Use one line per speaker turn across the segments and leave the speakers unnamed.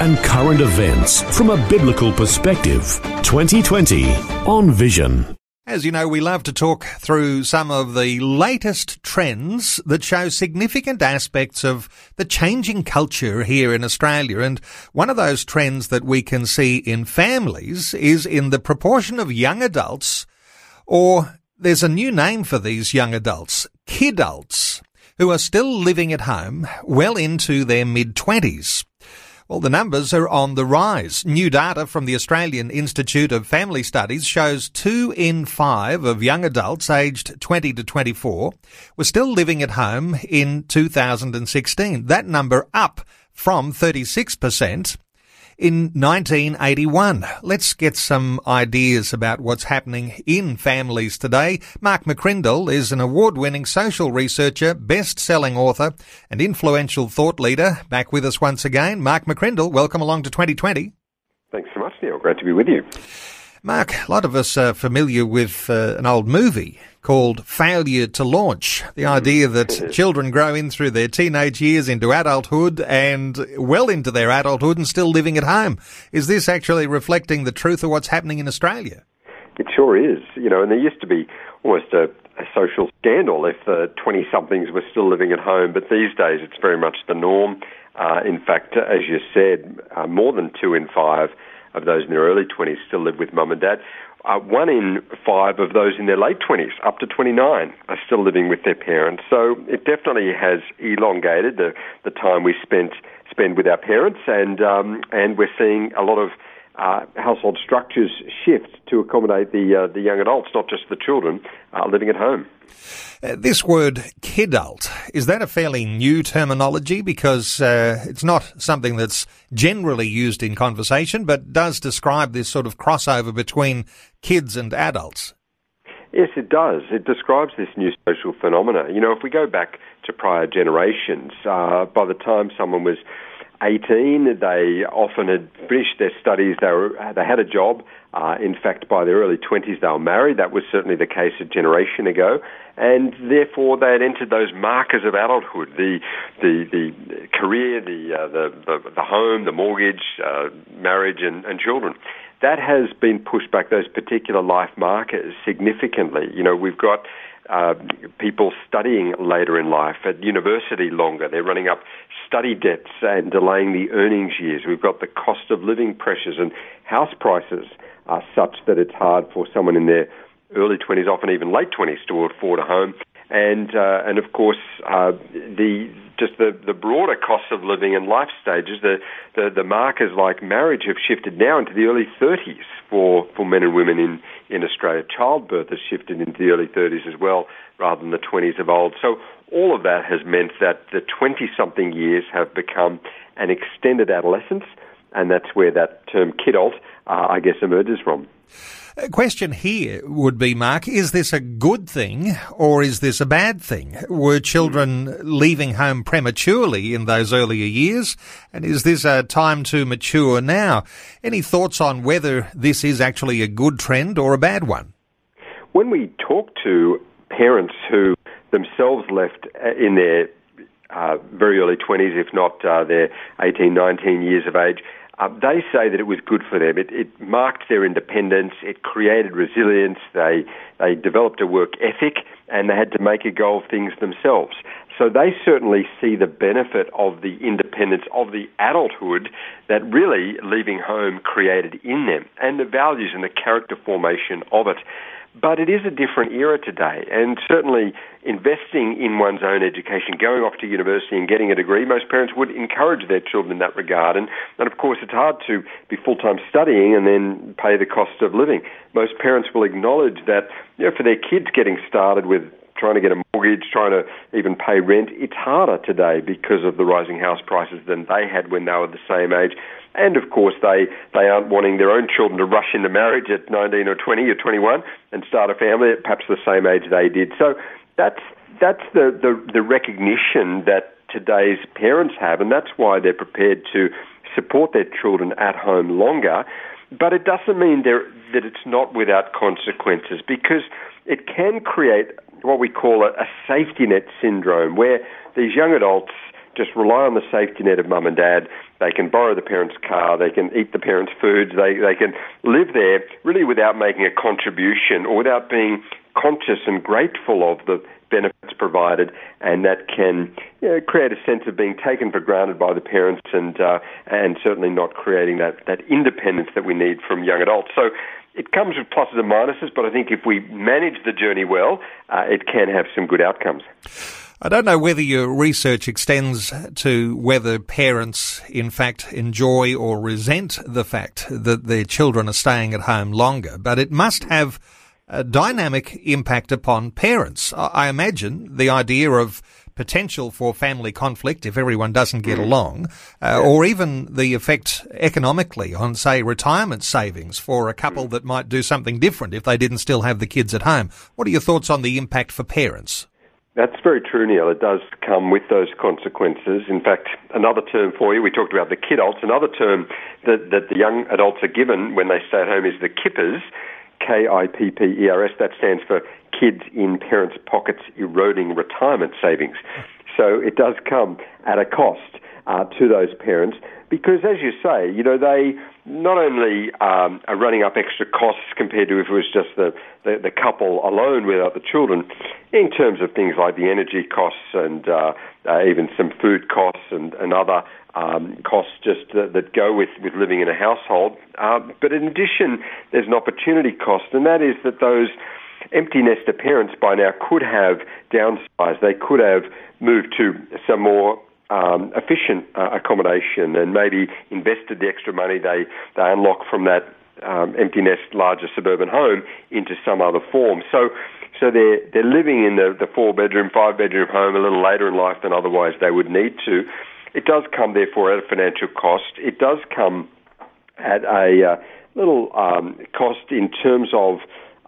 and current events from a biblical perspective. 2020 on Vision.
As you know, we love to talk through some of the latest trends that show significant aspects of the changing culture here in Australia. And one of those trends that we can see in families is in the proportion of young adults, or there's a new name for these young adults, kidults who are still living at home well into their mid 20s. Well, the numbers are on the rise. New data from the Australian Institute of Family Studies shows two in five of young adults aged 20 to 24 were still living at home in 2016. That number up from 36% in 1981. Let's get some ideas about what's happening in families today. Mark McCrindle is an award-winning social researcher, best-selling author, and influential thought leader. Back with us once again. Mark McCrindle, welcome along to 2020.
Thanks so much, Neil. Great to be with you.
Mark, a lot of us are familiar with uh, an old movie called Failure to Launch. The idea that children grow in through their teenage years into adulthood and well into their adulthood and still living at home. Is this actually reflecting the truth of what's happening in Australia?
It sure is. You know, and there used to be almost a, a social scandal if the 20 somethings were still living at home, but these days it's very much the norm. Uh, in fact, as you said, uh, more than two in five of those in their early 20s still live with mum and dad. Uh, one in five of those in their late 20s, up to 29, are still living with their parents. So it definitely has elongated the, the time we spent spend with our parents, and um, and we're seeing a lot of uh, household structures shift to accommodate the uh, the young adults, not just the children, uh, living at home.
Uh, this word kidult, is that a fairly new terminology? Because uh, it's not something that's generally used in conversation, but does describe this sort of crossover between kids and adults.
Yes, it does. It describes this new social phenomena. You know, if we go back to prior generations, uh, by the time someone was 18, they often had finished their studies, they, were, they had a job. Uh, in fact, by their early 20s, they were married. That was certainly the case a generation ago. And therefore, they had entered those markers of adulthood the, the, the career, the, uh, the, the, the, home, the mortgage, uh, marriage, and, and children that has been pushed back those particular life markers significantly. You know, we've got uh, people studying later in life at university longer. They're running up study debts and delaying the earnings years. We've got the cost of living pressures and house prices are such that it's hard for someone in their early 20s, often even late 20s, to afford a home. And uh, and of course uh, the just the, the broader cost of living and life stages, the, the, the markers like marriage have shifted now into the early 30s for, for men and women in, in Australia. Childbirth has shifted into the early 30s as well, rather than the 20s of old. So all of that has meant that the 20 something years have become an extended adolescence, and that's where that term kidult, uh, I guess, emerges from.
A question here would be, Mark, is this a good thing or is this a bad thing? Were children leaving home prematurely in those earlier years? And is this a time to mature now? Any thoughts on whether this is actually a good trend or a bad one?
When we talk to parents who themselves left in their uh, very early 20s, if not uh, their 18, 19 years of age, uh, they say that it was good for them. It, it, marked their independence. It created resilience. They they developed a work ethic, and they had to make a go of things themselves. So they certainly see the benefit of the independence of the adulthood that really leaving home created in them, and the values and the character formation of it. But it is a different era today, and certainly investing in one's own education, going off to university and getting a degree, most parents would encourage their children in that regard. And, and of course, it's hard to be full time studying and then pay the cost of living. Most parents will acknowledge that you know, for their kids getting started with trying to get a mortgage, trying to even pay rent. It's harder today because of the rising house prices than they had when they were the same age. And of course, they, they aren't wanting their own children to rush into marriage at 19 or 20 or 21 and start a family at perhaps the same age they did. So that's, that's the, the, the recognition that today's parents have, and that's why they're prepared to support their children at home longer. But it doesn't mean that it's not without consequences because it can create what we call a, a safety net syndrome where these young adults just rely on the safety net of mum and dad. They can borrow the parents' car, they can eat the parents' foods, they, they can live there really without making a contribution or without being conscious and grateful of the benefits provided, and that can you know, create a sense of being taken for granted by the parents, and uh, and certainly not creating that that independence that we need from young adults. So. It comes with pluses and minuses, but I think if we manage the journey well, uh, it can have some good outcomes.
I don't know whether your research extends to whether parents, in fact, enjoy or resent the fact that their children are staying at home longer, but it must have a dynamic impact upon parents. I imagine the idea of potential for family conflict if everyone doesn't get mm. along, uh, or even the effect economically on, say, retirement savings for a couple mm. that might do something different if they didn't still have the kids at home. What are your thoughts on the impact for parents?
That's very true, Neil. It does come with those consequences. In fact, another term for you, we talked about the kidults. Another term that, that the young adults are given when they stay at home is the kippers. K I P P E R S. That stands for Kids in Parents' Pockets Eroding Retirement Savings. So it does come at a cost uh, to those parents because, as you say, you know they not only um, are running up extra costs compared to if it was just the, the, the couple alone without the children, in terms of things like the energy costs and uh, uh, even some food costs and, and other um, costs just that go with, with living in a household. Uh, but in addition, there's an opportunity cost, and that is that those empty nester parents by now could have downsized. They could have moved to some more um, efficient uh, accommodation and maybe invested the extra money they, they unlock from that um, empty nest larger suburban home into some other form. So so they're they're living in the, the four bedroom, five bedroom home a little later in life than otherwise they would need to. It does come, therefore, at a financial cost. It does come at a uh, little um, cost in terms of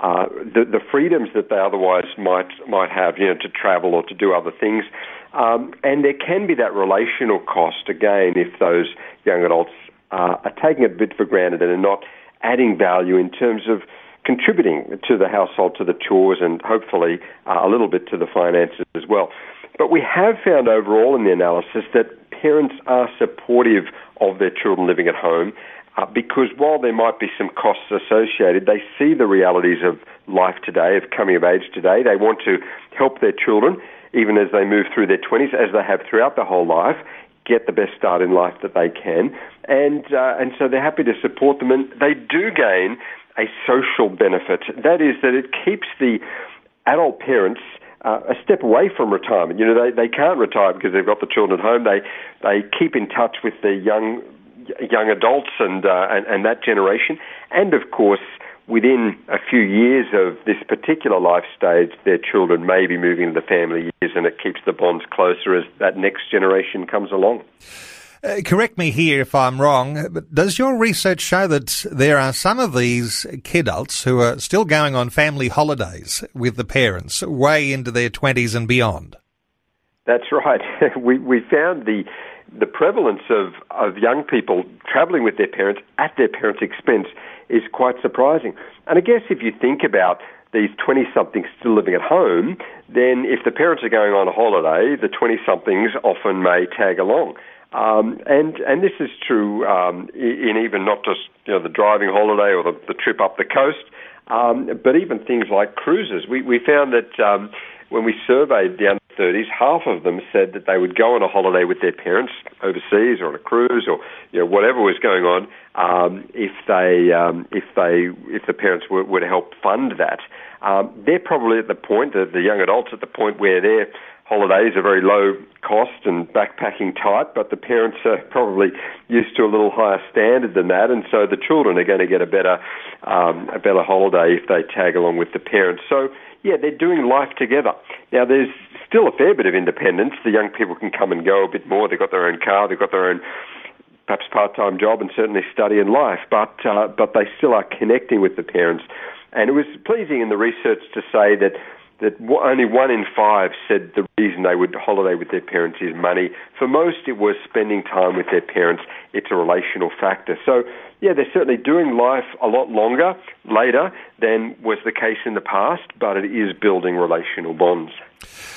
uh, the, the freedoms that they otherwise might might have, you know, to travel or to do other things. Um, and there can be that relational cost again if those young adults uh, are taking it a bit for granted and are not adding value in terms of contributing to the household, to the chores, and hopefully uh, a little bit to the finances as well. But we have found overall in the analysis that parents are supportive of their children living at home uh, because while there might be some costs associated, they see the realities of life today, of coming of age today. They want to help their children, even as they move through their 20s, as they have throughout their whole life, get the best start in life that they can. And, uh, and so they're happy to support them, and they do gain a social benefit. That is, that it keeps the adult parents uh, a step away from retirement. You know, they, they can't retire because they've got the children at home. They they keep in touch with the young young adults and uh, and, and that generation, and of course. Within a few years of this particular life stage, their children may be moving into the family years, and it keeps the bonds closer as that next generation comes along.
Uh, correct me here if I'm wrong, but does your research show that there are some of these kidults who are still going on family holidays with the parents way into their 20s and beyond?
That's right. we, we found the, the prevalence of, of young people travelling with their parents at their parents' expense is quite surprising. And I guess if you think about these 20 somethings still living at home, then if the parents are going on a holiday, the 20 somethings often may tag along. Um, and and this is true um, in even not just you know the driving holiday or the, the trip up the coast, um, but even things like cruises. We we found that um, when we surveyed the 30s, half of them said that they would go on a holiday with their parents overseas or on a cruise or you know whatever was going on um, if they um, if they if the parents were, to help fund that. Um, they're probably at the point, the, the young adults at the point where they're holidays are very low cost and backpacking type, but the parents are probably used to a little higher standard than that, and so the children are going to get a better um, a better holiday if they tag along with the parents. So yeah, they're doing life together. Now there's still a fair bit of independence. The young people can come and go a bit more. They've got their own car. They've got their own perhaps part-time job and certainly study in life, but uh, but they still are connecting with the parents. And it was pleasing in the research to say that that only one in five said the reason they would holiday with their parents is money. For most, it was spending time with their parents. It's a relational factor. So, yeah, they're certainly doing life a lot longer later than was the case in the past, but it is building relational bonds.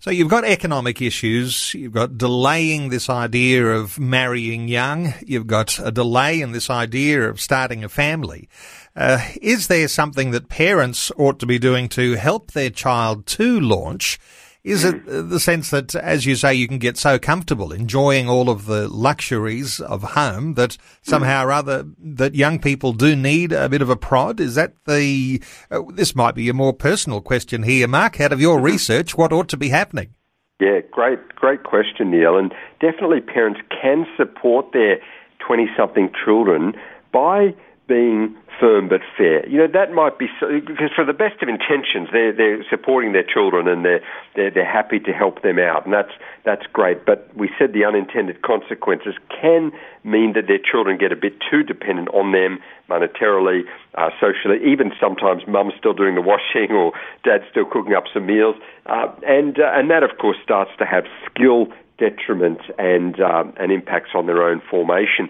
So you've got economic issues, you've got delaying this idea of marrying young, you've got a delay in this idea of starting a family. Uh, is there something that parents ought to be doing to help their child to launch? Is it the sense that, as you say, you can get so comfortable enjoying all of the luxuries of home that somehow or other that young people do need a bit of a prod? Is that the? Uh, this might be a more personal question here, Mark. Out of your research, what ought to be happening?
Yeah, great, great question, Neil. And definitely, parents can support their twenty-something children by being firm but fair. You know, that might be so, because for the best of intentions, they're they're supporting their children and they're they're they're happy to help them out, and that's that's great. But we said the unintended consequences can mean that their children get a bit too dependent on them monetarily, uh, socially. Even sometimes mum's still doing the washing or dad's still cooking up some meals, uh, and uh, and that of course starts to have skill detriment and um, and impacts on their own formation.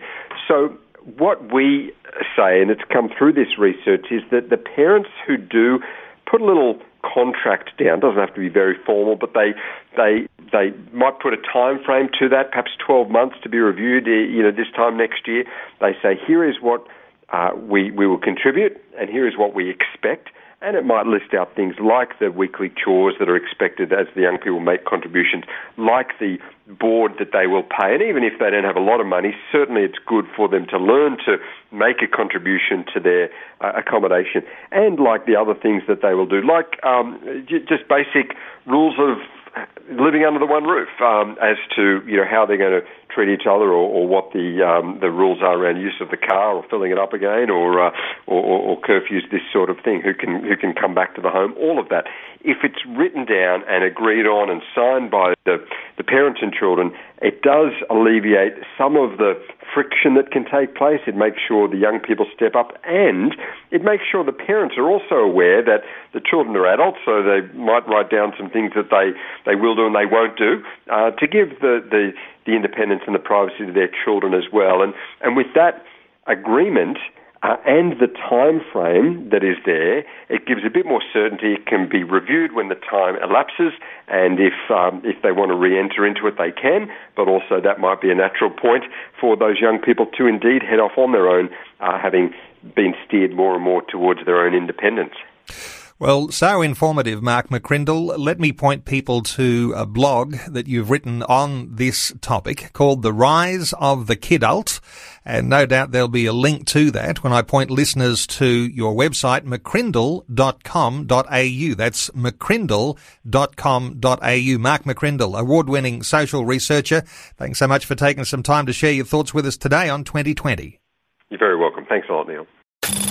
So what we say, and it's come through this research, is that the parents who do put a little contract down doesn't have to be very formal, but they they they might put a time frame to that, perhaps 12 months to be reviewed. Eh, you know, this time next year, they say here is what uh, we we will contribute, and here is what we expect and it might list out things like the weekly chores that are expected as the young people make contributions, like the board that they will pay. And even if they don't have a lot of money, certainly it's good for them to learn to make a contribution to their uh, accommodation. And like the other things that they will do, like um, j- just basic rules of living under the one roof um, as to you know how they're going to treat each other or, or what the um, the rules are around use of the car or filling it up again or, uh, or, or or curfews this sort of thing. Who can who can come back to the home? All of that. If it's written down and agreed on and signed by the the parents and children it does alleviate some of the friction that can take place. It makes sure the young people step up, and it makes sure the parents are also aware that the children are adults, so they might write down some things that they, they will do and they won't do uh, to give the, the, the independence and the privacy to their children as well. And, and with that agreement, uh, and the time frame that is there, it gives a bit more certainty. It can be reviewed when the time elapses, and if um, if they want to re-enter into it, they can. But also, that might be a natural point for those young people to indeed head off on their own, uh, having been steered more and more towards their own independence.
Well, so informative, Mark McCrindle. Let me point people to a blog that you've written on this topic called The Rise of the Kidult. And no doubt there'll be a link to that when I point listeners to your website, mccrindle.com.au. That's mccrindle.com.au. Mark McCrindle, award-winning social researcher. Thanks so much for taking some time to share your thoughts with us today on 2020.
You're very welcome. Thanks a lot, Neil.